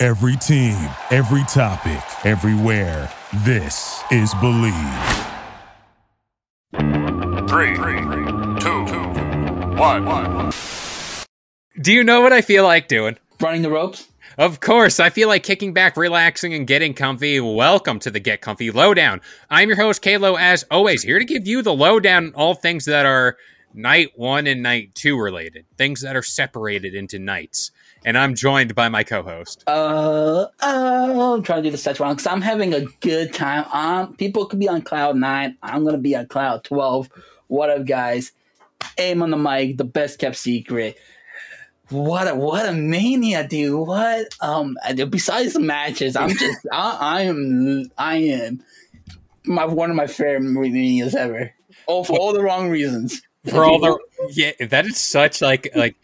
Every team, every topic, everywhere. This is Believe. Three, two, one. Do you know what I feel like doing? Running the ropes? Of course, I feel like kicking back, relaxing, and getting comfy. Welcome to the Get Comfy Lowdown. I'm your host, Kalo, as always, here to give you the lowdown on all things that are night one and night two related, things that are separated into nights. And I'm joined by my co host. Uh, uh, I'm trying to do the sets wrong because I'm having a good time. Um, people could be on cloud nine. I'm gonna be on cloud twelve. What up, guys? Aim on the mic, the best kept secret. What a what a mania, dude! What um, besides the matches, I'm just I, I am I am my one of my favorite manias ever. Oh, for all the wrong reasons. For all the yeah, that is such like like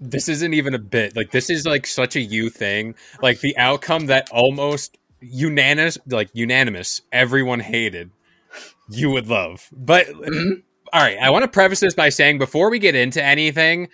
this isn't even a bit like this is like such a you thing. Like the outcome that almost unanimous like unanimous everyone hated you would love. But Mhm. all right, I want to preface this by saying before we get into anything,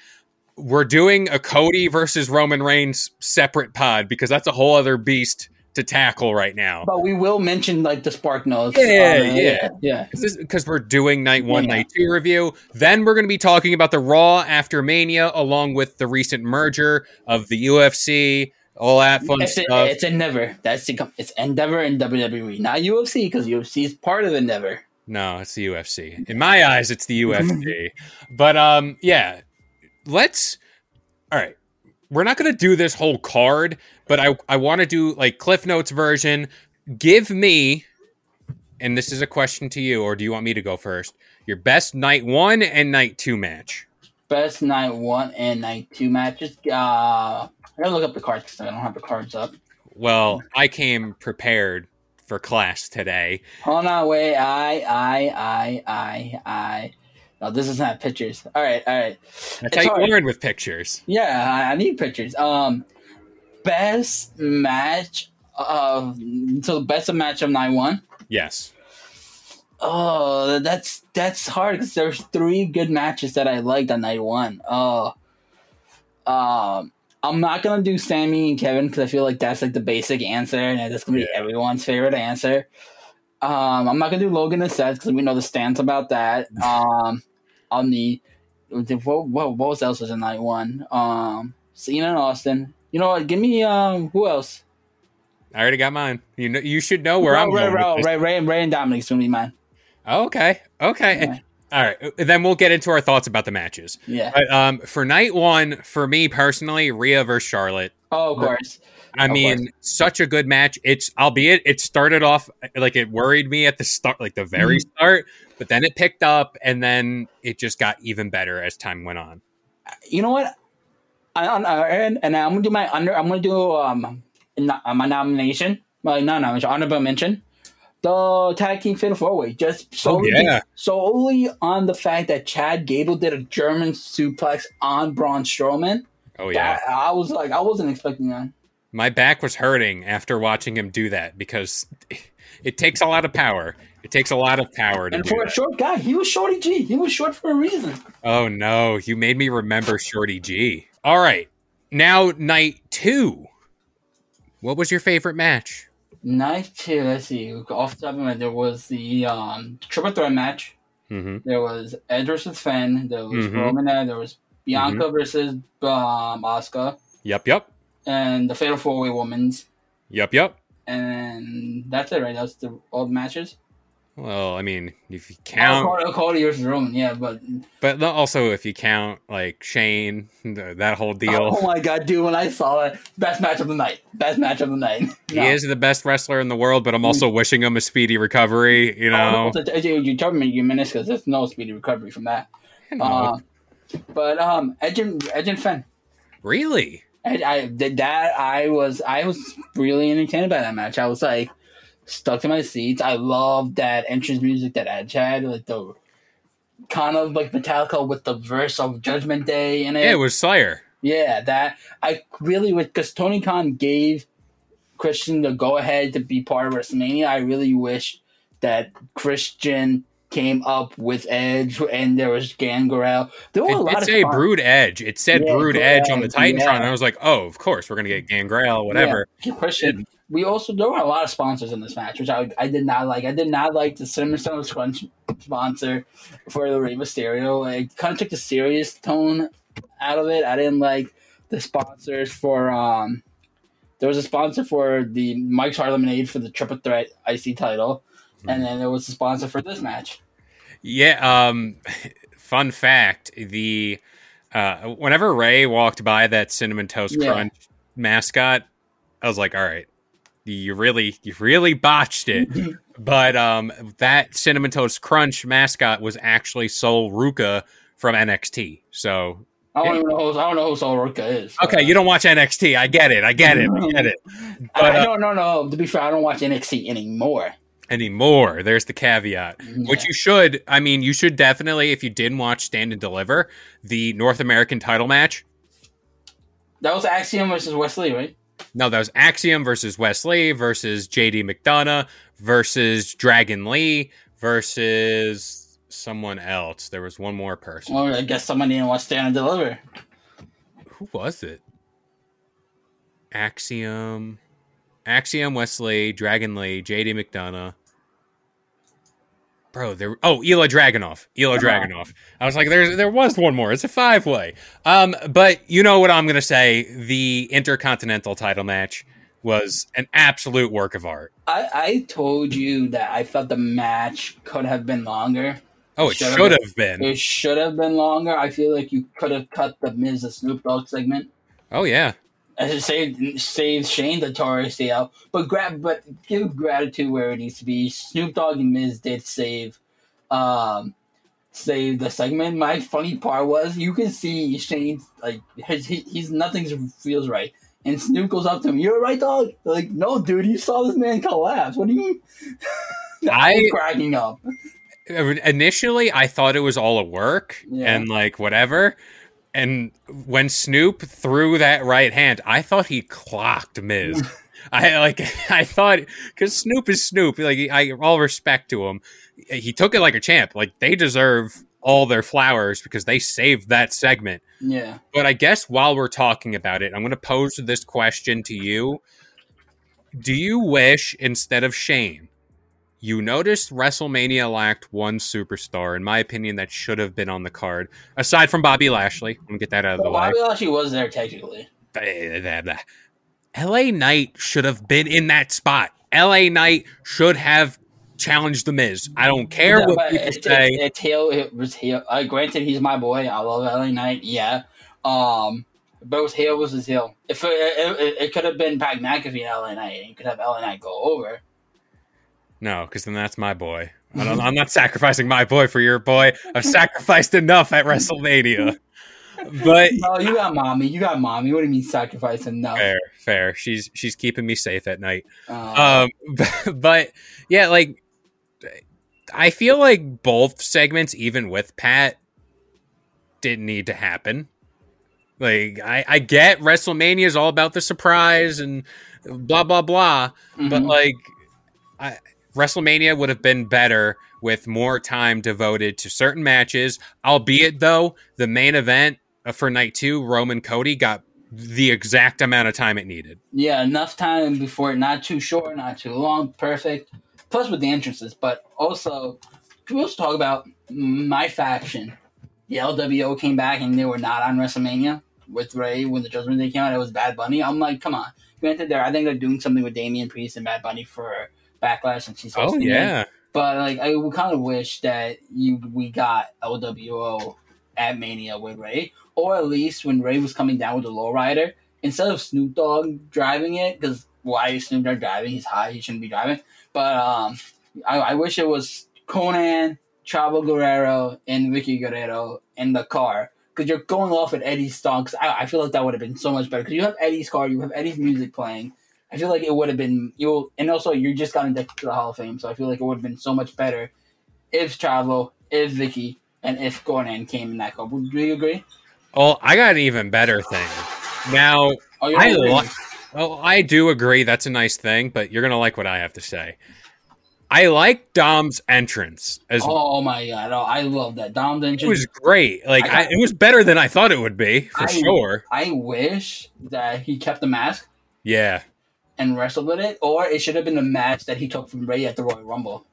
we're doing a Cody versus Roman Reigns separate pod because that's a whole other beast to tackle right now. But we will mention like the spark notes. Yeah, Uh, yeah. yeah. Because we're doing night one, Yeah. night two review. Then we're going to be talking about the Raw after Mania, along with the recent merger of the UFC, all that fun It's, stuff. it's Endeavor. That's the it's Endeavor and WWE, not UFC, because UFC is part of Endeavor. No, it's the UFC. In my eyes, it's the UFC. but um, yeah, let's. All right, we're not gonna do this whole card, but I I want to do like Cliff Notes version. Give me, and this is a question to you, or do you want me to go first? Your best night one and night two match. Best night one and night two matches. Uh, I gotta look up the cards because I don't have the cards up. Well, I came prepared for class today. Hold on, wait. I, I, I, I, I. No, this is not pictures. All right, all right. That's It's how you hard. learn with pictures. Yeah, I, I need pictures. Um, best match of so the best of match of night one. Yes. Oh, that's that's hard because there's three good matches that I liked on night one. Oh, um, I'm not gonna do Sammy and Kevin because I feel like that's like the basic answer, and that's gonna be Yeah. everyone's favorite answer. Um, I'm not gonna do Logan and Seth because we know the stance about that. Um, on the what, what, what was else was in night one? Um, Cena and Austin. You know what? Give me um, who else? I already got mine. You know, you should know where Rey, I'm Rey, going. with Rey. Rey, Rey, Rey and Dominic's gonna be mine. Okay. Okay. Yeah. All right. Then we'll get into our thoughts about the matches. Yeah. But um, for night one, for me personally, Rhea versus Charlotte. Oh, of course. I mean, such a good match. It's albeit it started off like it worried me at the start, like the very Mm-hmm. start, but then it picked up and then it just got even better as time went on. you know what? I, I, and, and I'm gonna do my under. I'm gonna do um uh, my nomination. My no nomination, honorable mention. The tag team fatal four way, just solely, Oh, yeah. solely on the fact that Chad Gable did a German suplex on Braun Strowman. Oh yeah. That- I was like, I wasn't expecting that. My back was hurting after watching him do that because it takes a lot of power. It takes a lot of power to And do for a that. short guy, he was shorty G. He was short for a reason. Oh no, you made me remember Shorty G. All right. Now night 2. What was your favorite match? Night two. Let's see. Off the top of my head, there was the um triple threat match. Mhm. There was Edge versus Finn. There was Mhm. Roman. There was Bianca versus um, Asuka, Yep, yep. And the Fatal Four Way Women's. Yep, yep. And that's it, right? That's the all the matches. Well, I mean, if you count Cody, Cody versus Roman, yeah, but But also, if you count like Shane, that whole deal, oh my god, dude! When I saw it, best match of the night, best match of the night. he is the best wrestler in the world. But I'm also wishing him a speedy recovery. You Oh, know, no, you you told me your meniscus. There's no speedy recovery from that. Uh, but um, Edge and Edge and Finn. really? I, I did that. I was I was really entertained by that match. I was like stuck to my seats. I loved that entrance music that Edge had, like the kind of like Metallica with the verse of Judgment Day in it. Yeah, it was Slayer. Yeah, that I really would because Tony Khan gave Christian the go ahead to be part of WrestleMania. I really wish that Christian came up with Edge and there was Gangrel. There were a lot of say Brood Edge. It said Yeah, Brood Edge on the Titantron, yeah. and I was like, oh, of course, we're gonna get Gangrel, whatever. Yeah, Christian. We also there were a lot of sponsors in this match, which I I did not like. I did not like the Cinnamon Toast Crunch sponsor for the Rey Mysterio. It kind of took the serious tone out of it. I didn't like the sponsors for um. There was a sponsor for the Mike's Hard Lemonade for the Triple Threat IC title, and then there was a sponsor for this match. Yeah. Um, fun fact: the uh, whenever Rey walked by that cinnamon toast Yeah. crunch mascot, I was like, all right, you really, you really botched it. but um, that cinnamon toast crunch mascot was actually Sol Ruca from NXT. So I don't even know. Who, I don't know who Sol Ruca is. okay, you don't watch NXT. I get it. I get it. I get it. But I uh, don't know. No, to be fair, I don't watch NXT anymore. Anymore. There's the caveat. Mm-hmm. Which you should. I mean, you should definitely, if you didn't watch Stand and Deliver, the North American title match. That was Axiom versus Wes Lee, right? No, that was Axiom versus Wes Lee versus JD McDonough versus Dragon Lee versus someone else. There was one more person. Well, I guess someone didn't watch Stand and Deliver. Who was it? Axiom. Axiom Wes Lee, Dragon Lee, JD McDonough. Bro, there oh Ilja Dragunov. Ilja Dragunov. I was like, there's there was one more. It's a five way. Um, but you know what I'm gonna say? The intercontinental title match was an absolute work of art. I, I told you that I felt the match could have been longer. Oh, it should been- have been. It should have been longer. I feel like you could have cut the Miz and Snoop Dogg segment. Oh yeah. I should say save Shane notoriously out, but grab but give gratitude where it needs to be. Snoop Dogg and Miz did save, um, save the segment. My funny part was you can see Shane like his he, he's nothing feels right, and Snoop goes up to him. You're right, dog. Like no, dude, you saw this man collapse. What do you mean? I- was cracking up. initially I thought it was all a work Yeah. and like whatever. And when Snoop threw that right hand, I thought he clocked Miz. I like I thought because Snoop is Snoop. Like I all respect to him, he took it like a champ. Like they deserve all their flowers because they saved that segment. Yeah. But I guess while we're talking about it, I'm going to pose this question to you. Do you wish instead of Shane, you noticed WrestleMania lacked one superstar, in my opinion, that should have been on the card, aside from Bobby Lashley? Let me get that out of the way. Bobby Lashley was there technically. LA Knight should have been in that spot. LA Knight should have challenged The Miz. I don't care Yeah, what people it's, say. it's, it's. It was heel. Uh, granted, he's my boy. I love LA Knight. Yeah. Um, but it was heel was his heel. If it, it, it, it could have been Pat McAfee and LA Knight, and you could have LA Knight go over. No, because then that's my boy. I don't, I'm not sacrificing my boy for your boy. I've sacrificed enough at WrestleMania. But No, you got mommy. You got mommy. What do you mean sacrifice enough? fair, fair. She's she's keeping me safe at night. Um, Um, but yeah, like I feel like both segments, even with Pat, didn't need to happen. Like I, I get WrestleMania is all about the surprise and blah blah blah, but mhm. like I, WrestleMania would have been better with more time devoted to certain matches. Albeit though, the main event uh, for night two, Roman Cody got the exact amount of time it needed. yeah, enough time before. Not too short, not too long. Perfect. Plus with the entrances, but also we also talk about my faction. The LWO came back and they were not on WrestleMania with Rey when the Judgment Day came out. It was Bad Bunny. I'm like, come on. Granted, there I think they're doing something with Damian Priest and Bad Bunny for Backlash, and she's Oh hosting it. yeah. But like, I would kind of wish that you we got LWO at Mania with Rey, or at least when Rey was coming down with the lowrider, instead of Snoop Dogg driving it, because why is Snoop Dogg driving? He's high, he shouldn't be driving. But um, I, I wish it was Konnan, Chavo Guerrero, and Vickie Guerrero in the car. because you're going off at Eddie's song. 'cause I, I feel like that would have been so much better because you have Eddie's car, you have Eddie's music playing. I feel like it would have been you, and also you just got inducted to the Hall of Fame, so I feel like it would have been so much better if Chavo, if Vickie, and if Konnan came in that. Would do you agree? Oh, I got an even better thing. Now, Oh, I li- well, I do agree that's a nice thing, but you're gonna like what I have to say. I like Dom's entrance as Oh, oh my god! Oh, I love that. Dom didn't it was great. Like I I, it was better than I thought it would be for I- sure. I wish that he kept the mask Yeah, and wrestled with it, or it should have been the match that he took from Rey at the Royal Rumble.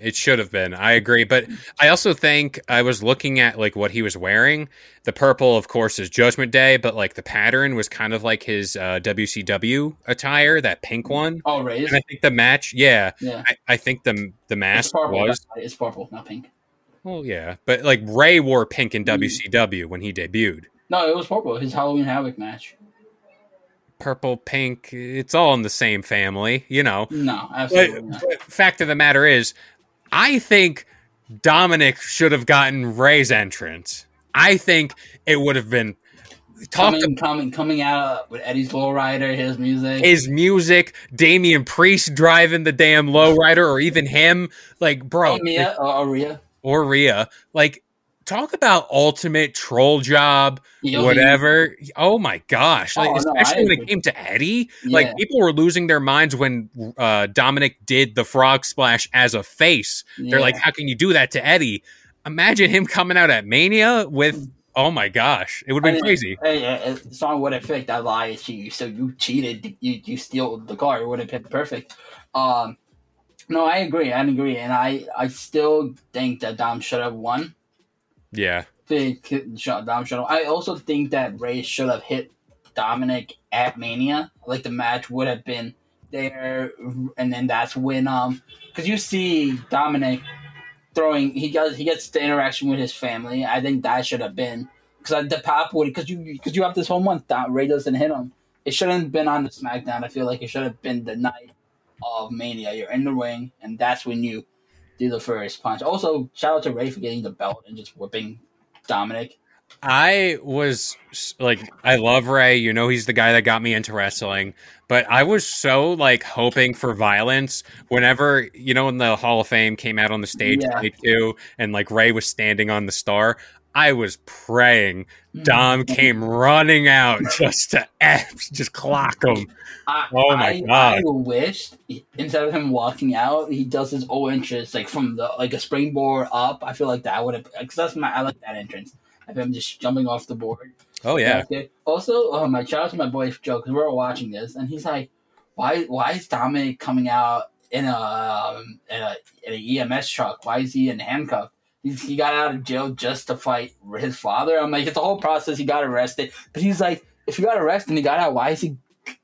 it should have been. I agree, but I also think I was looking at like what he was wearing. The purple, of course, is Judgment Day, but like the pattern was kind of like his uh, WCW attire, that pink one. Oh, Rey's. And I think the match, yeah, Yeah. I, I think the the It's mask purple. was right, It's purple, not pink. Well, yeah, but like Ray wore pink in Mm. WCW when he debuted. No, it was purple. His Halloween Havoc match. Purple, pink, it's all in the same family, you know. No, But, absolutely not. but fact of the matter is, I think Dominic should have gotten Rey's entrance. I think it would have been Coming, coming, coming out with Eddie's lowrider, his music. his music, Damian Priest driving the damn lowrider, or even him, like bro, oh, Mia or Aria. or Rhea, like talk about ultimate troll job. Yo, whatever. Oh my gosh! Like, Oh, especially I when it came to Eddie, Yeah. like people were losing their minds when uh, Dominic did the frog splash as a face. They're like, "How can you do that to Eddie?" Imagine him coming out at Mania with. Oh my gosh, it would have been I- crazy. Hey, uh, song would have fit that lie. is you so you cheated. You you steal the car. It would have been perfect. Um, no, I agree. I agree, and I I still think that Dom should have won. Yeah, Think Dom should. have- I also think that Rey should have hit Dominic at Mania. Like the match would have been there, and then that's when um because you see Dominic throwing he gets he gets the interaction with his family. I think that should have been because the pop would because you because you have this whole month that Rey doesn't hit him. It shouldn't have been on the SmackDown. I feel like it should have been the night of Mania. You're in the ring, and that's when you do the first punch. Also, shout out to Rey for getting the belt and just whipping Dominic. I was like, I love Rey. You know, he's the guy that got me into wrestling. But I was so like hoping for violence whenever you know when the Hall of Fame came out on the stage Yeah. two, and like Rey was standing on the star. I was praying Dom came running out just to F, just clock him. I, Oh my I, God. I wished instead of him walking out, he does his old entrance like from the like a springboard up. I feel like that would have because that's my I like that entrance. Of him just jumping off the board. Oh yeah, Okay. Also, oh, my shout out to my boy Joe because we were watching this, and he's like, "Why? Why is Dominic coming out in a um, in a in an EMS truck? Why is he in handcuffs? He got out of jail just to fight his father. I'm like, it's a whole process. He got arrested, but he's like, if he got arrested and he got out, why is he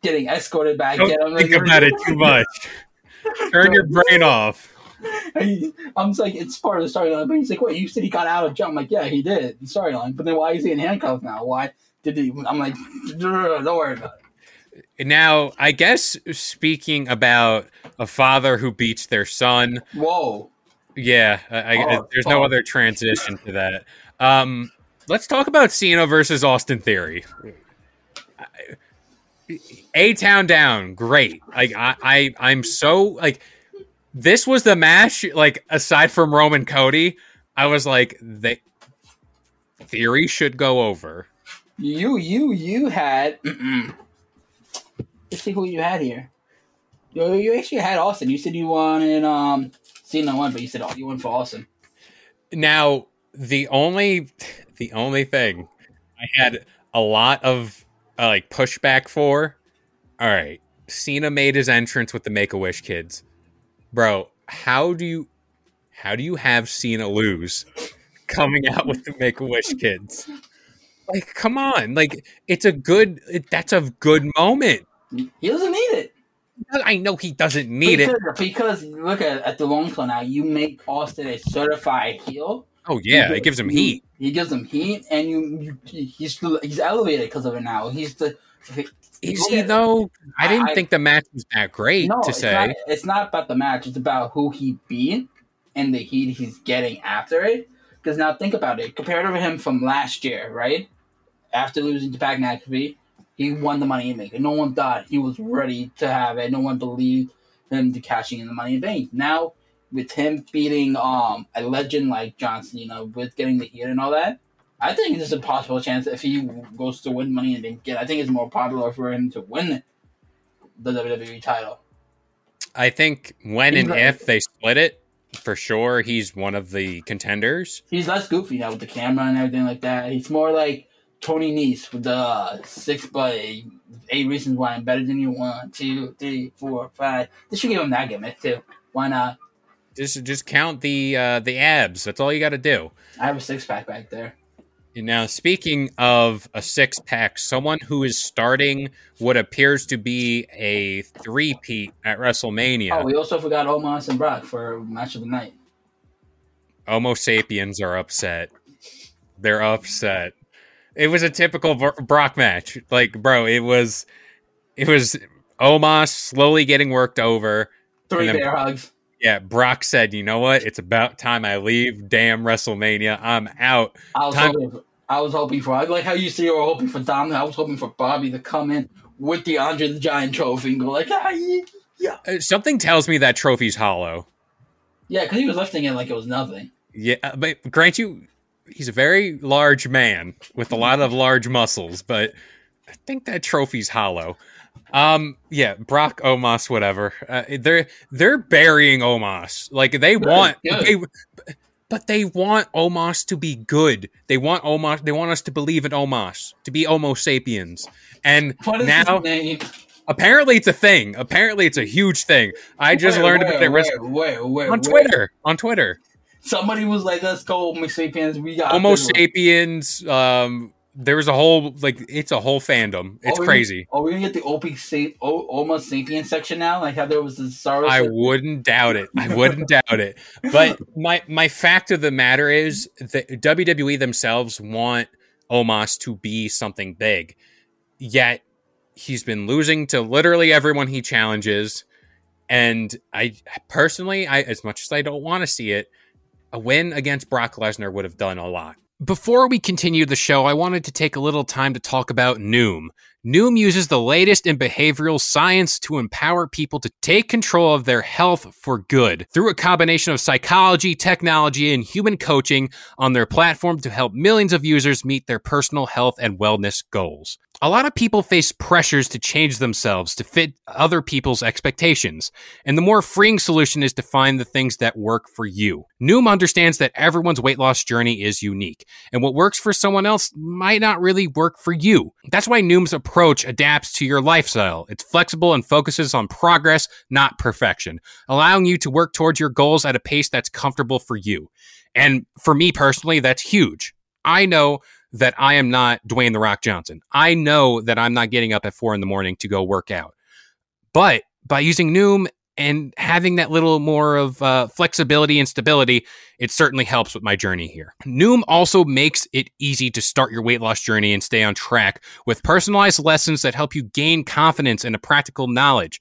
getting escorted back? don't in? I'm like, think about it too much. Turn your brain off. He- I'm just like, it's part of the storyline. But he's like, wait, you said he got out of jail. I'm like, yeah, he did. The storyline. But then why is he in handcuffs now? Why did he? I'm like, don't worry about it. Now, I guess speaking about a father who beats their son, Whoa. Yeah, I, I, Oh, there's no other transition to that. Um, let's talk about Cena versus Austin Theory. A Town Down, great. Like I, I, I'm so like this was the match. Like aside from Roman Cody, I was like, they Theory should go over. You, you, you had. Let's see who you had here. You, you actually had Austin. You said you wanted um Cena one, but you said oh, you went for Austin. Now, the only the only thing I had a lot of uh, like pushback for. All right, Cena made his entrance with the Make a Wish kids, bro. How do you how do you have Cena lose coming out with the Make a Wish kids? Like, come on! Like, it's a good. It, that's a good moment. He doesn't need it. I know he doesn't need it. because, Because look at, at the long term now, you make Austin a certified heel. Oh yeah, it gives him You- heat. He gives him heat, and you, you he's he's elevated because of it now. He's the Is he though? I didn't I- think the match was that great No, to it's say. not, it's not about the match. It's about who he beat and the heat he's getting after it. Because now think about it. Compared to him from last year, right? after losing to Pat McAfee, he won the Money in the Bank. And no one thought he was ready to have it. No one believed him to cashing in the Money in the Bank. Now, with him beating um a legend like John Cena, with getting the heat and all that, I think there's a possible chance if he goes to win Money in the Bank, I think it's more popular for him to win the WWE title. I think when and Right. if they split it, for sure he's one of the contenders. He's less goofy now with the camera and everything like that. He's more like Tony Nese with the uh, six by eight reasons why I'm better than you. One, two, three, four, five. They should give him that gimmick too. Why not? Just just count the uh, the abs. That's all you got to do. I have a six pack back there. Now, speaking of a six pack, someone who is starting what appears to be a three peat at WrestleMania. Oh, we also forgot Omos and Brock for match of the night. Homo sapiens are upset. They're upset. It was a typical Brock match. Like, bro, it was it was Omos slowly getting worked over. Three then- bear hugs. Yeah, Brock said, "You know what? It's about time I leave. Damn WrestleMania, I'm out." I was Time- hoping. For, I was hoping for. I like how you see you were hoping for Dominic. I was hoping for Bobby to come in with the Andre the Giant trophy and go like, ah, yeah, Uh, Something tells me that trophy's hollow. yeah, because he was lifting it like it was nothing. Yeah, uh, but grant you, he's a very large man with a lot of large muscles, but I think that trophy's hollow. Um, yeah, Brock Omos, whatever. Uh, they're they're burying Omos. Like they want, good. they, but they want Omos to be good. They want Omos. They want us to believe in Omos to be Homo sapiens. And What is now, apparently, it's a thing. Apparently, it's a huge thing. I just learned about it where, rec- where, where, on? Twitter. On Twitter. Somebody was like, "Let's go, Homo sapiens." We got Homo sapiens. Um, there was a whole like it's a whole fandom. It's Are we- crazy. Are we gonna get the OP sa- o- Homo sapien section now? Like how there was the Star. I wouldn't doubt it. I wouldn't doubt it. But my my fact of the matter is that WWE themselves want Omos to be something big. Yet he's been losing to literally everyone he challenges. And I personally, I as much as I don't want to see it, a win against Brock Lesnar would have done a lot. Before we continue the show, I wanted to take a little time to talk about Noom. Noom uses the latest in behavioral science to empower people to take control of their health for good through a combination of psychology, technology, and human coaching on their platform to help millions of users meet their personal health and wellness goals. A lot of people face pressures to change themselves to fit other people's expectations, and the more freeing solution is to find the things that work for you. Noom understands that everyone's weight loss journey is unique, and what works for someone else might not really work for you. That's why Noom's approach adapts to your lifestyle. It's flexible and focuses on progress, not perfection, allowing you to work towards your goals at a pace that's comfortable for you. And for me personally, that's huge. I know that I am not Dwayne The Rock Johnson. I know that I'm not getting up at four in the morning to go work out. But by using Noom and having that little more of uh, flexibility and stability, it certainly helps with my journey here. Noom also makes it easy to start your weight loss journey and stay on track with personalized lessons that help you gain confidence and a practical knowledge.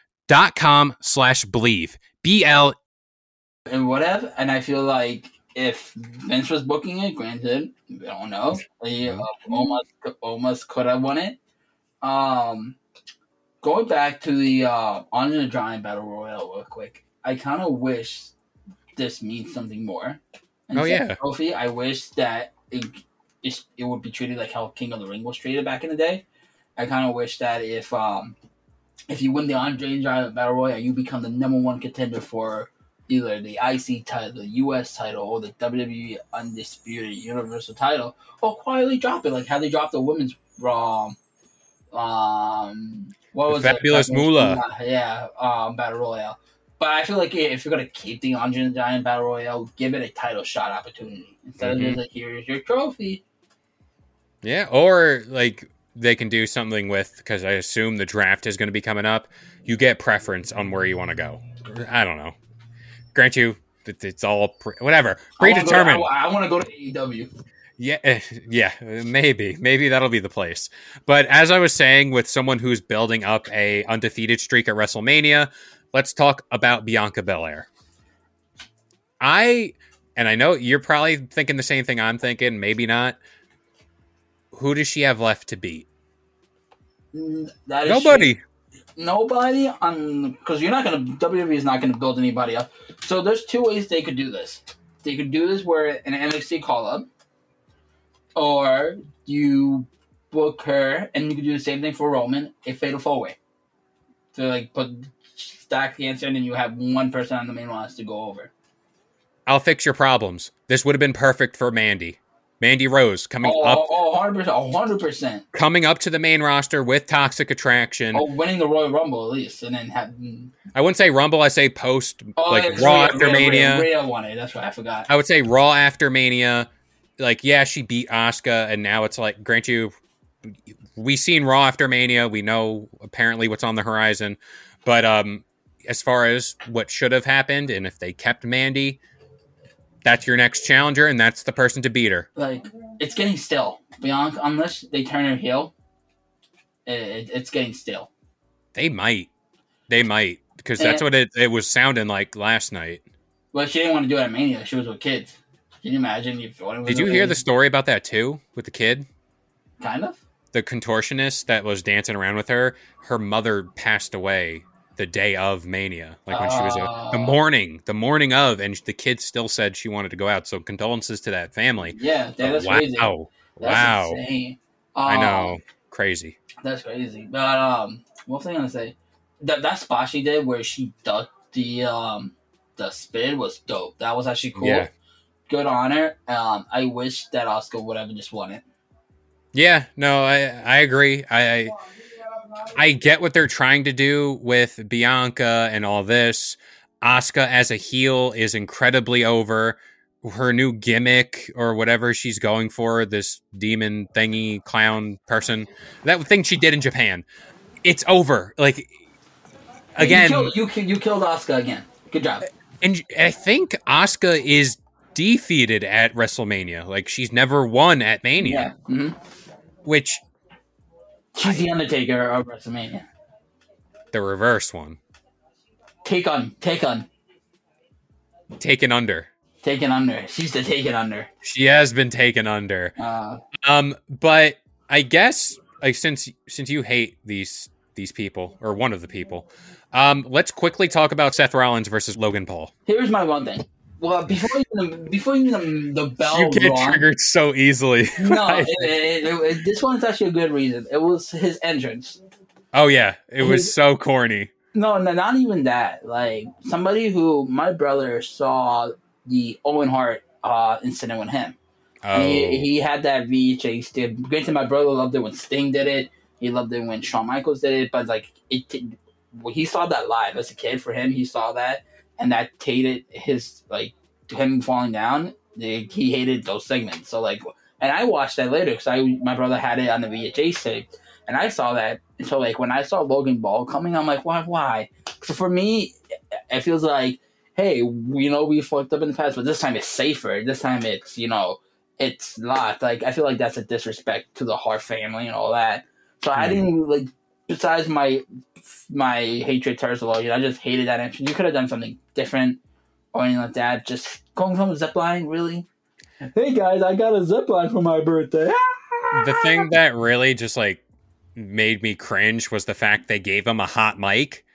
dot com slash believe. B-L and whatever. And I feel like if Vince was booking it, granted, we don't know. He uh, almost almost could have won it. Um, going back to the uh, Andre the Giant Battle Royale real quick. I kind of wish this means something more. And Oh, yeah. trophy. I wish that it, it it would be treated like how King of the Ring was treated back in the day. I kind of wish that if um if you win the Andre Giant Battle Royale, you become the number one contender for either the IC title, the US title, or the WWE Undisputed Universal title, or quietly drop it, like how they dropped the women's um um what was Fabulous it? Fabulous Moolah. Yeah, um Battle Royale. But I feel like if you're gonna keep the Andre the Giant Battle Royale, give it a title shot opportunity. Instead Mhm. of just like here's your trophy. Yeah, or like they can do something with because I assume the draft is going to be coming up. You get preference on where you want to go. I don't know. Grant you, it's all pre- whatever predetermined. I want to go to AEW. Yeah, eh, yeah, maybe, maybe that'll be the place. But as I was saying, with someone who's building up a undefeated streak at WrestleMania, let's talk about Bianca Belair. I and I know you're probably thinking the same thing I'm thinking. Maybe not. Who does she have left to beat? Mm, that is Nobody. nobody on because you're not gonna WWE is not gonna build anybody up. So there's two ways they could do this. They could do this where an NXT call up, or you book her and you could do the same thing for Roman, a fatal four way. So like put stack the answer and then you have one person on the main roster to go over. I'll fix your problems. This would have been perfect for Mandy. Mandy Rose coming Oh, up, oh, 100%, 100%. coming up to the main roster with Toxic Attraction. Oh, winning the Royal Rumble at least, and then have. I wouldn't say Rumble. I say post Oh, like Raw after Mania. Rhea, won it. That's what I forgot. I would say Raw after Mania. Like, yeah, she beat Asuka, and now it's like, grant you, we seen Raw after Mania. We know apparently what's on the horizon, but um, as far as what should have happened, and if they kept Mandy, that's your next challenger, and that's the person to beat her. like it's getting still. Bianca, unless they turn her heel, it, it's getting still. They might, they might, because that's what it, it was sounding like last night. Well, she didn't want to do it at Mania. She was with kids. Can you imagine? If Did you hear the story about that too with the kid? Kind of. the contortionist that was dancing around with her, her mother passed away the day of Mania, like when she was a, the Oh. morning, the morning of, and the kid still said she wanted to go out. So condolences to that family. Yeah, that- that's wow, crazy. That's wow, insane. I Um, know, crazy. That's crazy. But um, what was I gonna say? That that spot she did where she ducked the um the spin was dope. That was actually cool. Yeah. Good on her. Um, I wish that Asuka would have just won it. Yeah, no, I I agree. I, I I get what they're trying to do with Bianca and all this. Asuka as a heel is incredibly over. Her new gimmick or whatever she's going for, this demon thingy clown person, that thing she did in Japan, it's over. Like again, you killed, you, you killed Asuka again. Good job. and I think Asuka is defeated at WrestleMania. Like she's never won at Mania, Yeah. hmm which She's the Undertaker of WrestleMania. the reverse one. Take on, take on, Taken under. taken under. She's the taken under. She has been taken under. Uh, Um, but I guess like since since you hate these these people or one of the people, um, let's quickly talk about Seth Rollins versus Logan Paul. here's my one thing. Well, before even before even the, the bell you get rung- triggered so easily. No, it, it, it, this one's actually a good reason. It was his entrance. oh yeah, it was so corny. No, no, not even that. Like somebody who my brother saw the Owen Hart uh, incident with him. Oh, he, he had that VHS. Did granted, my brother loved it when Sting did it. He loved it when Shawn Michaels did it. But like it, when he saw that live as a kid. For him, he saw that, and that hated his like him falling down. He he hated those segments. So like, and I watched that later because I my brother had it on the VHS tape, and I saw that. And so like when I saw Logan Paul coming, I'm like, why, why? So for me, it feels like, hey, you know, we fucked up in the past, but this time it's safer. This time it's you know it's not like I feel like that's a disrespect to the Hart family and all that. So I Hmm. didn't like. Besides my my hatred towards the Logan, I just hated that entrance. You could have done something different or anything like that. Just going from a zip line, really. Hey guys, I got a zipline for my birthday. the thing that really just like made me cringe was the fact they gave him a hot mic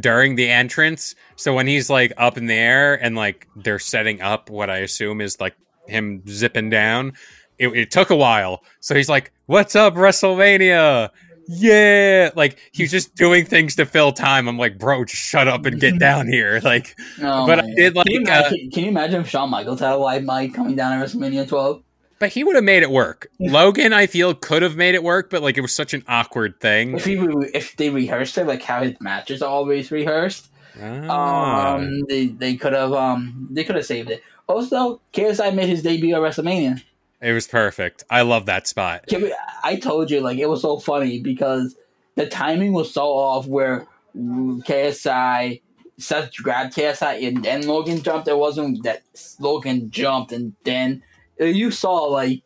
during the entrance. So when he's like up in the air and like they're setting up what I assume is like him zipping down, it, it took a while. So he's like, "What's up, WrestleMania?" Yeah, like he was just doing things to fill time. I'm like, bro, just shut up and get down here. Like, Oh But I did God. Can you, like, uh, imagine, can you imagine if Shawn Michaels had a live mic coming down at WrestleMania 12? but he would have made it work. Logan, I feel, could have made it work, but like it was such an awkward thing. If he re- if they rehearsed it like how his matches are always rehearsed, Ah. um, they they could have um they could have saved it. Also, KSI made his debut at WrestleMania. It was perfect. I love that spot. We- I told you, like, it was so funny because the timing was so off where KSI, Seth grabbed KSI and then Logan jumped. It wasn't that Logan jumped and then uh, you saw, like,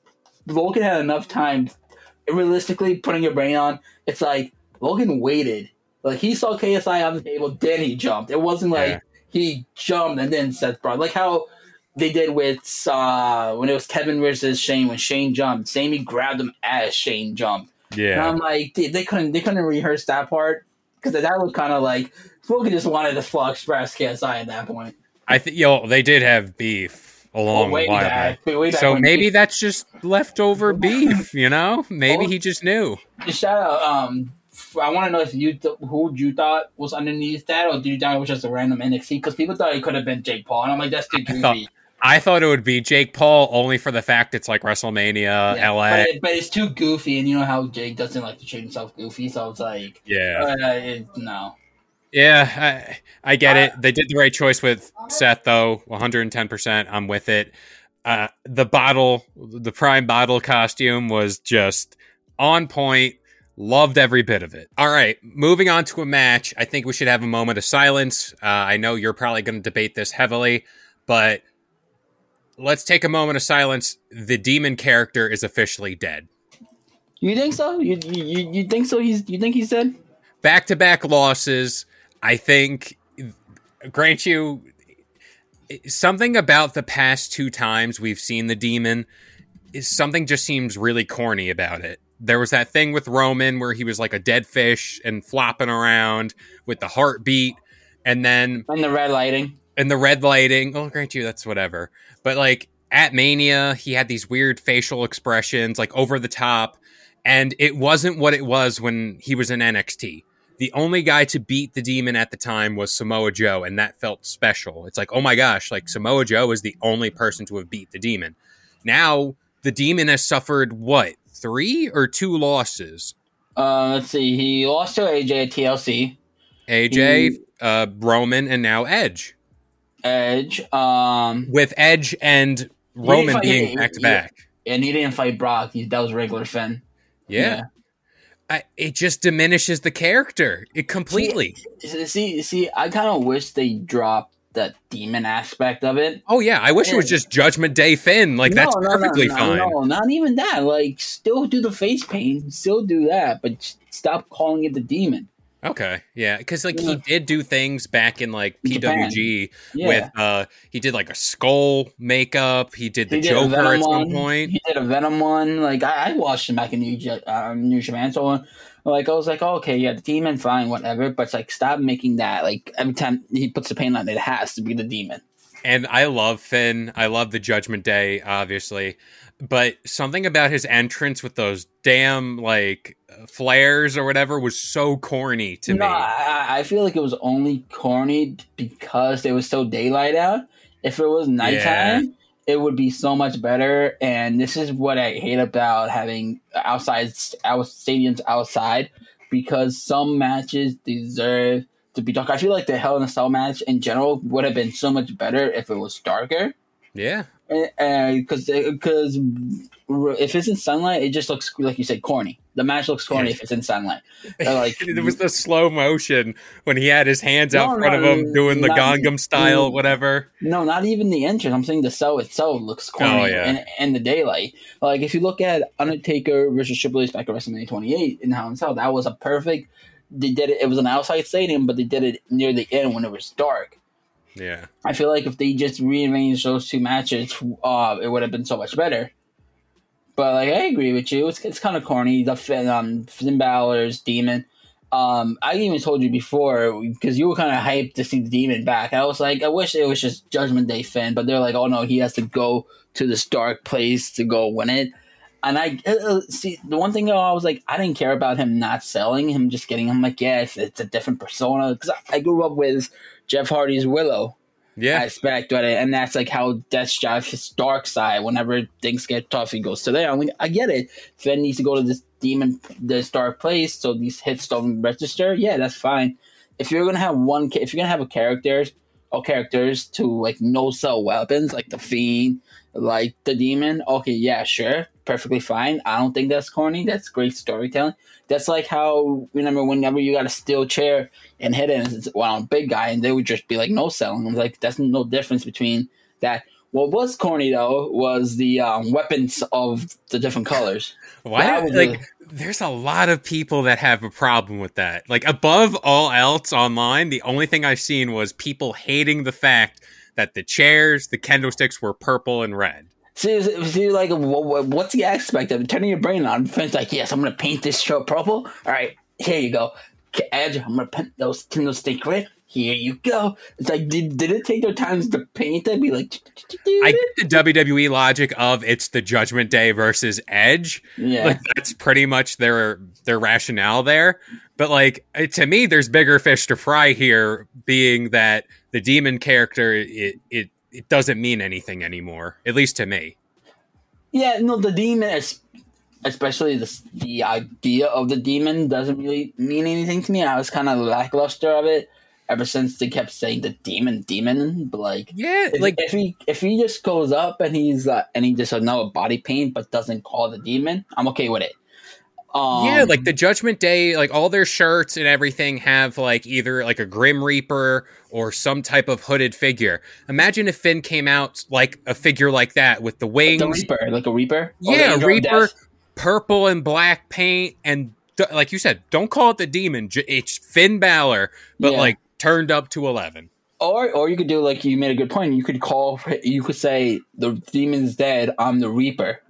Logan had enough time. Realistically, putting your brain on, it's like Logan waited. Like, he saw KSI on the table, then he jumped. It wasn't like Yeah. he jumped and then Seth brought. Like how they did with uh, when it was Kevin versus Shane when Shane jumped. Sammy grabbed him as Shane jumped. And Yeah. I'm like, they, they couldn't they couldn't rehearse that part because that was kind of like Logan just wanted to full express KSI at that point. I think yo, they did have beef a long way while back, back. way back So maybe he- that's just leftover beef, you know? Maybe Oh. he just knew. Shout out. Um, I want to know if you th- who you thought was underneath that, or did you think it was just a random NXT? Because people thought it could have been Jake Paul, and I'm like, that's too thought- goofy. I thought it would be Jake Paul only for the fact it's like WrestleMania, Yeah, LA. but, it, but it's too goofy, and you know how Jake doesn't like to treat himself goofy, so it's like, yeah. uh, it, no. Yeah, I, I get Uh, it. They did the right choice with Seth, though. 110%. I'm with it. Uh, the bottle, the prime bottle costume was just on point. Loved every bit of it. All right, moving on to a match. I think we should have a moment of silence. Uh, I know you're probably going to debate this heavily, but let's take a moment of silence. The demon character is officially dead. You think so? You you, you- think so? He's you think he's dead? back to back losses. I think, grant you, something about the past two times we've seen the demon is something just seems really corny about it. There was that thing with Roman where he was like a dead fish and flopping around with the heartbeat, and then And the red lighting. and the red lighting. Oh, grant you, that's whatever. But like at Mania, he had these weird facial expressions, like over the top, and it wasn't what it was when he was in NXT. The only guy to beat the demon at the time was Samoa Joe, and that felt special. It's like, oh my gosh, like Samoa Joe is the only person to have beat the demon. Now the demon has suffered what three or two losses? Uh, let's see. He lost to AJ at TLC. AJ, uh, Roman, and now Edge. Edge. Um, With Edge and Roman fight- being back to back. and he didn't fight Brock. He, that was regular Finn. Yeah. I, it just diminishes the character it completely. See, see, see I kind of wish they dropped the demon aspect of it. oh yeah, I wish it was just Judgment Day Finn. Like that's No, no, no, perfectly fine. No, not even that. Like, still do the face paint, still do that, but stop calling it the demon. Okay, yeah, because like he did do things back in like PWG Yeah. with uh he did like a skull makeup. He did the He did Joker at some one. point. He did a Venom one. Like I, I watched him back in New, um, New Japan. So like I was like, oh, okay, yeah, the demon, fine, whatever. But it's like, stop making that. Like every time he puts the paint on, it has to be the demon. And I love Finn. I love the Judgment Day, obviously. But something about his entrance with those damn like flares or whatever was so corny to no, me. I, I feel like it was only corny because it was so daylight out. If it was nighttime, it would be so much better. And this is what I hate about having outside out stadiums outside because some matches deserve to be dark. I feel like the Hell in a Cell match in general would have been so much better if it was darker. Yeah. Because because if it's in sunlight, it just looks like you said corny. The match looks corny Yeah. if it's in sunlight. They're like it was the slow motion when he had his hands out No, in front of him doing the Gangnam style, mm. whatever. No, not even the entrance. I'm saying the cell itself looks corny Oh, yeah. in, in the daylight. Like if you look at Undertaker versus Triple H back at WrestleMania 28 in Hell in Cell, that was a perfect. They did it. It was an outside stadium, but they did it near the end when it was dark. Yeah. I feel like if they just rearranged those two matches, uh, it would have been so much better. But like I agree with you, it's, it's kind of corny. The Finn, um, Finn Balor's demon. Um, I even told you before because you were kind of hyped to see the demon back. I was like, I wish it was just Judgment Day Finn, but they're like, oh no, he has to go to this dark place to go win it. And I uh, uh, see the one thing though, I was like, I didn't care about him not selling, him just getting. I'm like, yeah, it's, it's a different persona because I, I grew up with Jeff Hardy's Willow Yeah. aspect of it, and that's like how Death drives his dark side. Whenever things get tough, he goes to there. I'm like, I get it. Finn needs to go to this demon, this dark place, so these hits don't register. Yeah, that's fine. If you're gonna have one, if you're gonna have a character of characters to like no sell weapons, like the Fiend, like the Demon. Okay, yeah, sure, perfectly fine. I don't think that's corny. That's great storytelling. That's like how remember whenever you got a steel chair and hit it, and it's well, a big guy, and they would just be like no selling. I'm like, that's no difference between that. What was corny though was the um, weapons of the different colors. Why do, like really- there's a lot of people that have a problem with that. Like above all else online, the only thing I've seen was people hating the fact that the chairs, the candlesticks were purple and red. See, see, like, wh- wh- what's the aspect of it? turning your brain on? Friends like, yes, I'm gonna paint this show purple. All right, here you go. Edge, I'm gonna paint those candlestick red. Here you go. It's like, did, did it take their time to paint it? Be like, I get the WWE logic of it's the Judgment Day versus Edge. yeah, Like that's pretty much their their rationale there. But like to me, there's bigger fish to fry here, being that the demon character it it, it doesn't mean anything anymore, at least to me. yeah. No, the demon, is, especially the the idea of the demon, doesn't really mean anything to me. I was kind of lackluster of it ever since they kept saying the demon, demon. But like, Yeah, If, like if he if he just goes up and he's uh, and he just another body paint but doesn't call the demon, I'm okay with it. Um, yeah, like the Judgment Day, like all their shirts and everything have like either like a Grim Reaper or some type of hooded figure. Imagine if Finn came out like a figure like that with the wings, the Reaper, like a Reaper. Yeah, Angel Reaper, purple and black paint, and d- like you said, don't call it the demon. j- It's Finn Balor, but Yeah. like turned up to eleven. Or or you could do like you made a good point. You could call you could say the demon's dead. I'm the Reaper.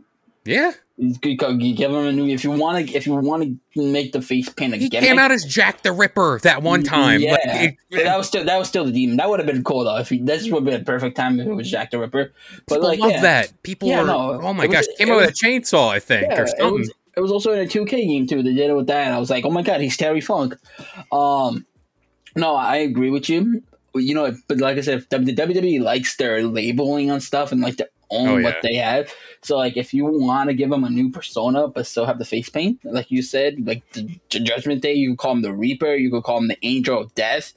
Yeah, You could go- you give him a new if you want to if you want to make the face paint a he gimmick. came out as Jack the Ripper that one time. Yeah, Like, it- But that was still that was still the demon. That would have been cool though. If he, this would have been a perfect time if it was Jack the Ripper. But people like, love yeah. that. People Yeah, were, no, oh my it was- gosh, came it out with a chainsaw, I think, Yeah, or it something. was, it was also in a 2K game too. They did it with that, and I was like, "Oh my god, he's Terry Funk." Um, no, I agree with you. You know, but like I said, the WWE likes their labeling on stuff and like to own Oh, what they have. So, like, if you want to give them a new persona but still have the face paint, like you said, like the, the Judgment Day, you could call him the Reaper, you could call him the Angel of Death,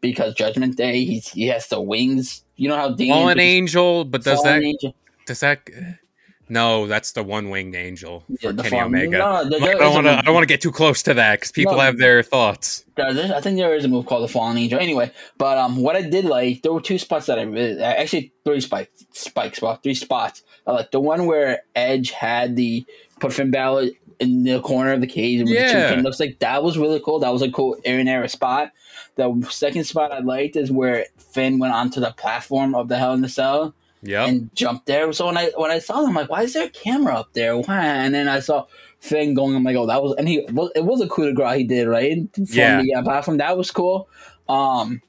because Judgment Day, he's he has the wings. You know how Fallen Angel, but does that Angel- does that? No, that's the one winged angel for Yeah, Kenny Omega. no, there- I don't want to. I don't want to get too close to that because people No. have their thoughts. Yeah, I think there is a move called the Fallen Angel. Anyway, but um, what I did like, there were two spots that I really, actually three spikes, spike spots, three spots. I like the one where Edge had the put Finn Balor in the corner of the cage and with the two Yeah. candles. Like that was really cool. That was a cool air and air spot. The second spot I liked is where Finn went onto the platform of the Hell in the Cell Yep. and jumped there. So when I when I saw them, I'm like, why is there a camera up there? Why? And then I saw Finn going. I'm like, oh, that was and he it was a coup de grace he did right from Yeah. the uh, platform. That was cool. Um,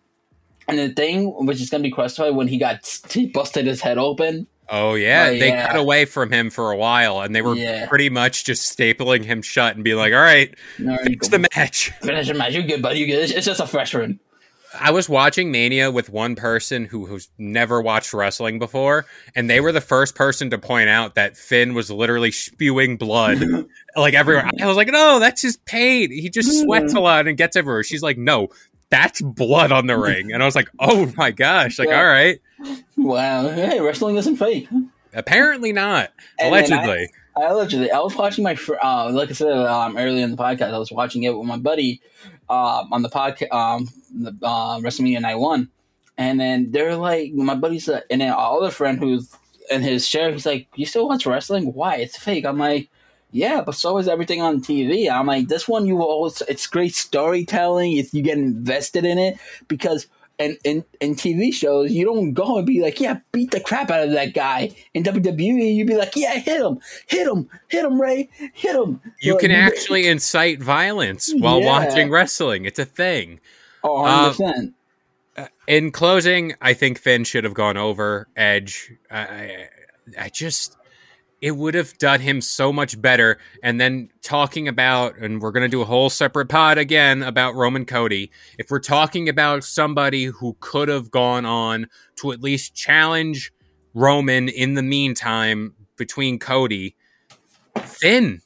and the thing which is gonna be crucified when he got he busted his head open. oh yeah, Oh, they yeah. cut away from him for a while, and they were Yeah. pretty much just stapling him shut and be like, "All right, No, you fix the match." finish the match. You good, buddy? You good? It's, it's just a fresh run. I was watching Mania with one person who who's never watched wrestling before, and they were the first person to point out that Finn was literally spewing blood like everywhere. I was like, "No, that's his pain. He just sweats a lot and gets everywhere." She's like, "No, that's blood on the ring," and I was like, "Oh my gosh!" Like, Yeah. all right, Wow. Hey, wrestling isn't fake. apparently not. And then I- Allegedly, I allegedly, I was watching my, fr- uh, like I said um, earlier in the podcast, I was watching it with my buddy um, on the podcast, um, the uh, WrestleMania Night One, and then they're like, my buddy's, uh, and then our other friend who's in his share, he's like, "You still watch wrestling? Why? It's fake." I'm like, "Yeah, but so is everything on TV." I'm like, "This one, you always, it's great storytelling. It's, you get invested in it because." And in, in TV shows, you don't go and be like, yeah, beat the crap out of that guy. In WWE, you'd be like, yeah, hit him, hit him, hit him, Rey, hit him. you Like, can actually incite violence while Yeah. watching wrestling. It's a thing. Oh, Um, 100%. in closing, I think Finn should have gone over Edge. I, I, I just, it would have done him so much better. And then talking about, and we're going to do a whole separate pod again about Roman Cody. If we're talking about somebody who could have gone on to at least challenge Roman in the meantime between Cody, Finn.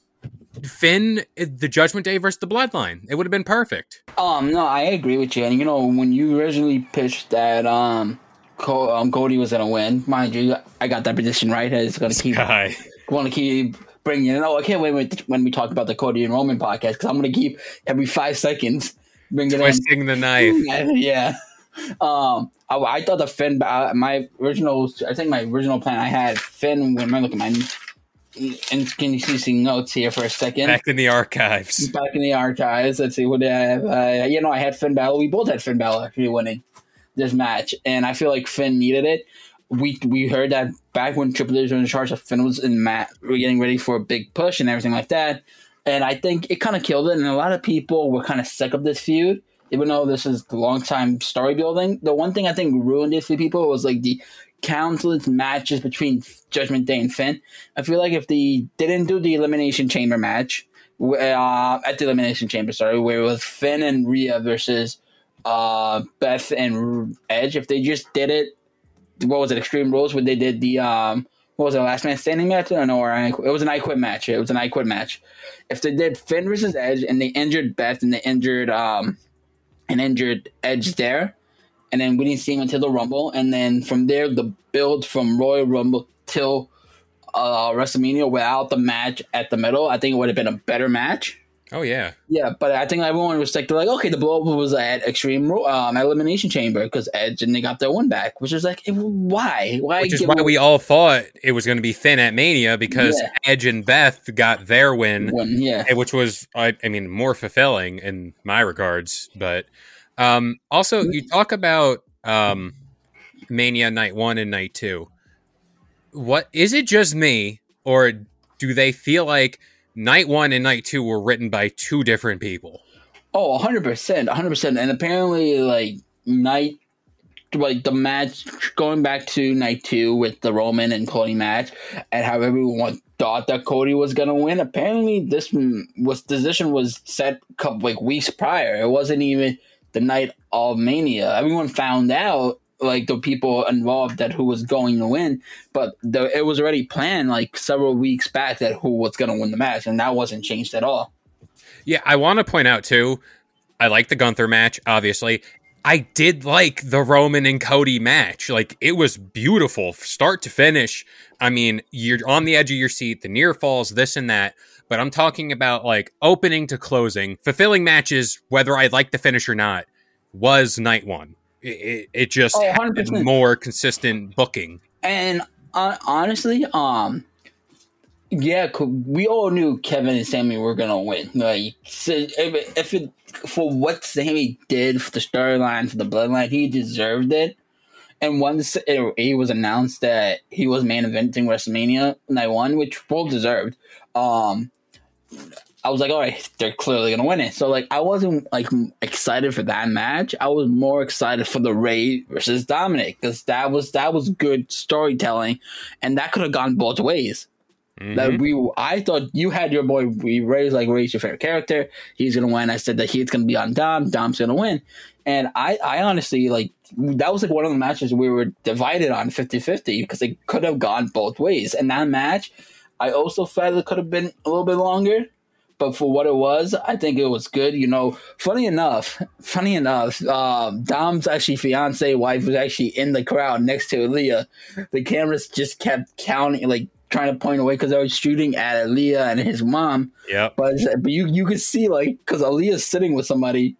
Finn, the Judgment Day versus the Bloodline. It would have been perfect. Um, no, I agree with you. And you know, when you originally pitched that, um, Um, Cody was gonna win. Mind you, I got that prediction right. It's gonna keep want to keep bringing it. Oh, I can't wait when, we talk about the Cody and Roman podcast because I'm going to keep every five seconds bringing Twisting the knife. Yeah. Um, I, I thought the Finn, uh, my original, I think my original plan I had Finn. When I look at my and can you see some notes here for a second? Back in the archives. Back in the archives. Let's see what I have. Uh, you know, I had Finn Balor. We both had Finn Balor actually winning this match, and I feel like Finn needed it we we heard that back when Triple H was in charge, of Finn was in Matt, we're getting ready for a big push and everything like that. And I think it kind of killed it. And a lot of people were kind of sick of this feud, even though this is the long time story building. The one thing I think ruined it for people was like the countless matches between Judgment Day and Finn. I feel like if they didn't do the Elimination Chamber match, uh, at the Elimination Chamber, sorry, where it was Finn and Rhea versus uh, Beth and Edge, if they just did it what was it, Extreme Rules, when they did the um, what was it, last man standing match? I don't know, or it was an I Quit match. It was an I Quit match. If they did Finn versus Edge and they injured Beth and they injured um, an injured Edge there, and then we didn't see him until the Rumble, and then from there the build from Royal Rumble till uh, WrestleMania without the match at the middle, I think it would have been a better match. Oh yeah, yeah, but I think everyone was like, they're like, okay, the blow up was at Extreme um, Elimination Chamber because Edge and they got their one back, which is like, why, why? Which is why we all thought it was going to be Finn at Mania because yeah. Edge and Beth got their win, win yeah, which was, I, I, mean, more fulfilling in my regards. But um, also, you talk about um, Mania Night One and Night Two. What is it? Just me, or do they feel like? Night one and night two were written by two different people. Oh, 100%. 100%. And apparently, like, night, like, the match, going back to night two with the Roman and Cody match, and how everyone thought that Cody was going to win, apparently, this was, decision was set a couple, like, weeks prior. It wasn't even the night of Mania. Everyone found out like the people involved that who was going to win, but the, it was already planned like several weeks back that who was going to win the match, and that wasn't changed at all. Yeah, I want to point out too. I like the Gunther match, obviously. I did like the Roman and Cody match. Like it was beautiful, start to finish. I mean, you're on the edge of your seat, the near falls, this and that. But I'm talking about like opening to closing, fulfilling matches, whether I like the finish or not, was night one it, it just oh, more consistent booking. And uh, honestly, um, yeah, we all knew Kevin and Sami were gonna win. Like, if, if it for what Sami did for the storyline for the Bloodline, he deserved it. And once it, it, was announced that he was main eventing WrestleMania night one, which well deserved, um, I was like, all right, they're clearly gonna win it. So like, I wasn't like excited for that match. I was more excited for the Rey versus Dominik because that was that was good storytelling, and that could have gone both ways. Mm-hmm. That we, I thought you had your boy. We raised like Rey's your favorite character. He's gonna win. I said that he's gonna be on Dom. Dom's gonna win. And I, I honestly like that was like one of the matches we were divided on 50-50 because it could have gone both ways. And that match, I also felt it could have been a little bit longer but for what it was, I think it was good. You know, funny enough, funny enough, um, Dom's actually fiance wife was actually in the crowd next to Aaliyah. The cameras just kept counting, like trying to point away because I was shooting at Aaliyah and his mom. Yeah, but but you you could see like because Aaliyah's sitting with somebody,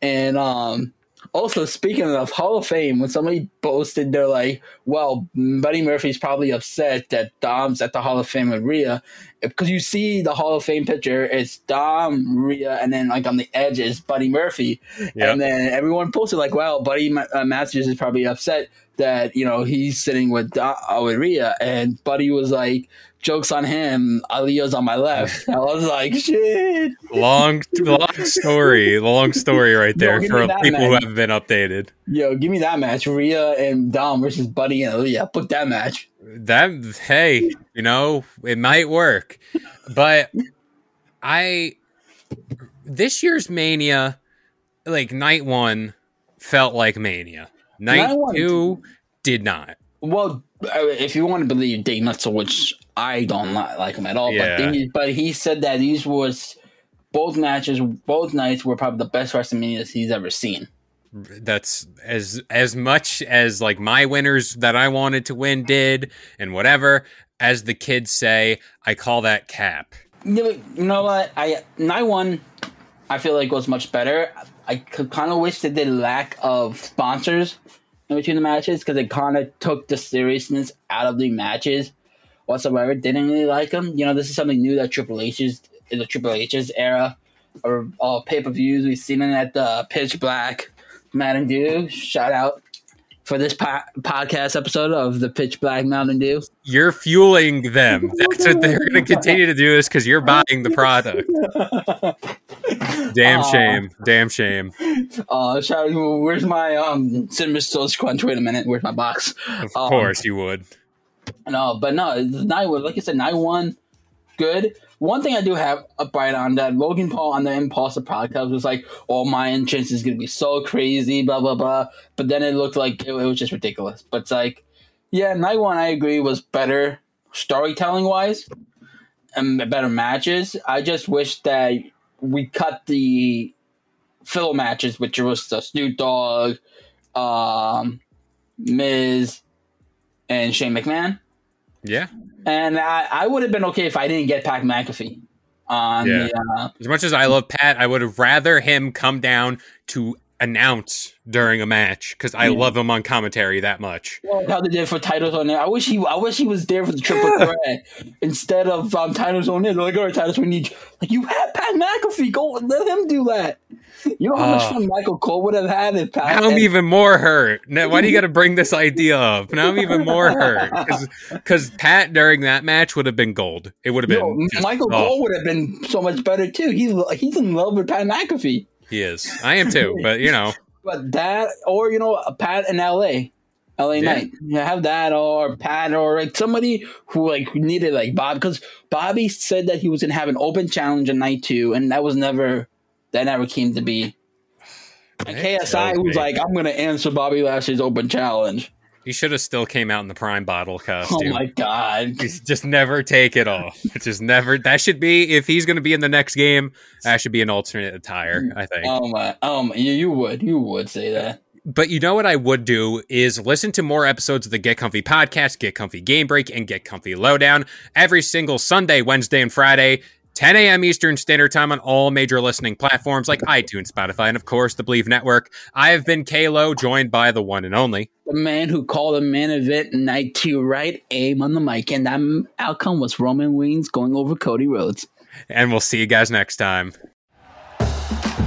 and um also, speaking of Hall of Fame, when somebody posted, they're like, well, Buddy Murphy's probably upset that Dom's at the Hall of Fame with Rhea. Because you see the Hall of Fame picture, it's Dom, Rhea, and then like on the edge is Buddy Murphy. Yep. And then everyone posted, like, well, Buddy uh, Matthews is probably upset that, you know, he's sitting with, with And Buddy was like, jokes on him. Aaliyah's on my left. I was like, shit. Long, long story. Long story right there Yo, for people match. who haven't been updated. Yo, give me that match. Rhea and Dom versus Buddy and Aaliyah. Put that match. That hey, you know, it might work. But I this year's Mania, like night one, felt like Mania. Night, two did not. Well, if you want to believe Dave Meltzer, which I don't like him at all, yeah. but he, but he said that these was both matches, both nights were probably the best WrestleManias he's ever seen. That's as as much as like my winners that I wanted to win did, and whatever. As the kids say, I call that cap. You know what? I night one, I feel like was much better. I kind of wish that the lack of sponsors in between the matches because it kind of took the seriousness out of the matches whatsoever. Didn't really like them. You know, this is something new that Triple H's in the Triple H's era or all pay per views. We've seen it at the Pitch Black Mountain Dew. Shout out for this po- podcast episode of the Pitch Black Mountain Dew. You're fueling them. That's what they're going to continue to do. This because you're buying the product. Damn Aw. shame. Damn shame. Uh, out, where's my um cinnamon toast crunch? Wait a minute, where's my box? Of Um, course you would. No, but no, night one, like I said, night one, good. One thing I do have a bite on that Logan Paul on the Impulsive podcast was like, "Oh, my entrance is gonna be so crazy," blah blah blah. But then it looked like it, it was just ridiculous. But it's like, yeah, night one, I agree, was better storytelling wise and better matches. I just wish that we cut the fill matches, which was the Snoop Dogg, um, Miz, and Shane McMahon. Yeah. And I, I would have been okay if I didn't get Pat McAfee on Yeah. the uh, As much as I love Pat, I would have rather him come down to announce during a match because I Yeah. love him on commentary that much. how they did for titles on there. I wish he I wish he was there for the triple threat instead of um, titles on there. They're like, all right, titles, we need you. Like you had Pat McAfee. Go let him do that. You know how much Oh. fun Michael Cole would have had if Pat. Now I'm even more hurt. Now, why do you got to bring this idea up? Now I'm even more hurt because Pat during that match would have been gold. It would have Yo, been just- Michael oh, Cole would have been so much better too. He's he's in love with Pat McAfee. He is. I am too. But you know, But that, or you know, a Pat in L.A. LA Yeah. Knight. You have that, or Pat, or like somebody who like needed like Bob, because Bobby said that he was gonna have an open challenge in night two, and that was never, that never came to be. And KSI was like, I'm gonna answer Bobby Lashley's open challenge. He should have still came out in the prime bottle costume. Oh costume. my god! Just never take it off. Just never. That should be if he's going to be in the next game. That should be an alternate attire. I think. Oh my! Oh my! You, you would, you would say that. But you know what I would do is listen to more episodes of the Get Comfy podcast, Get Comfy Game Break, and Get Comfy Lowdown every single Sunday, Wednesday, and Friday, 10 a.m. Eastern Standard Time on all major listening platforms like iTunes, Spotify, and of course the Bleav Network. I have been Kalo, joined by the one and only. The man who called a man event night two right aim on the mic, and that outcome was Roman Reigns going over Cody Rhodes. And we'll see you guys next time.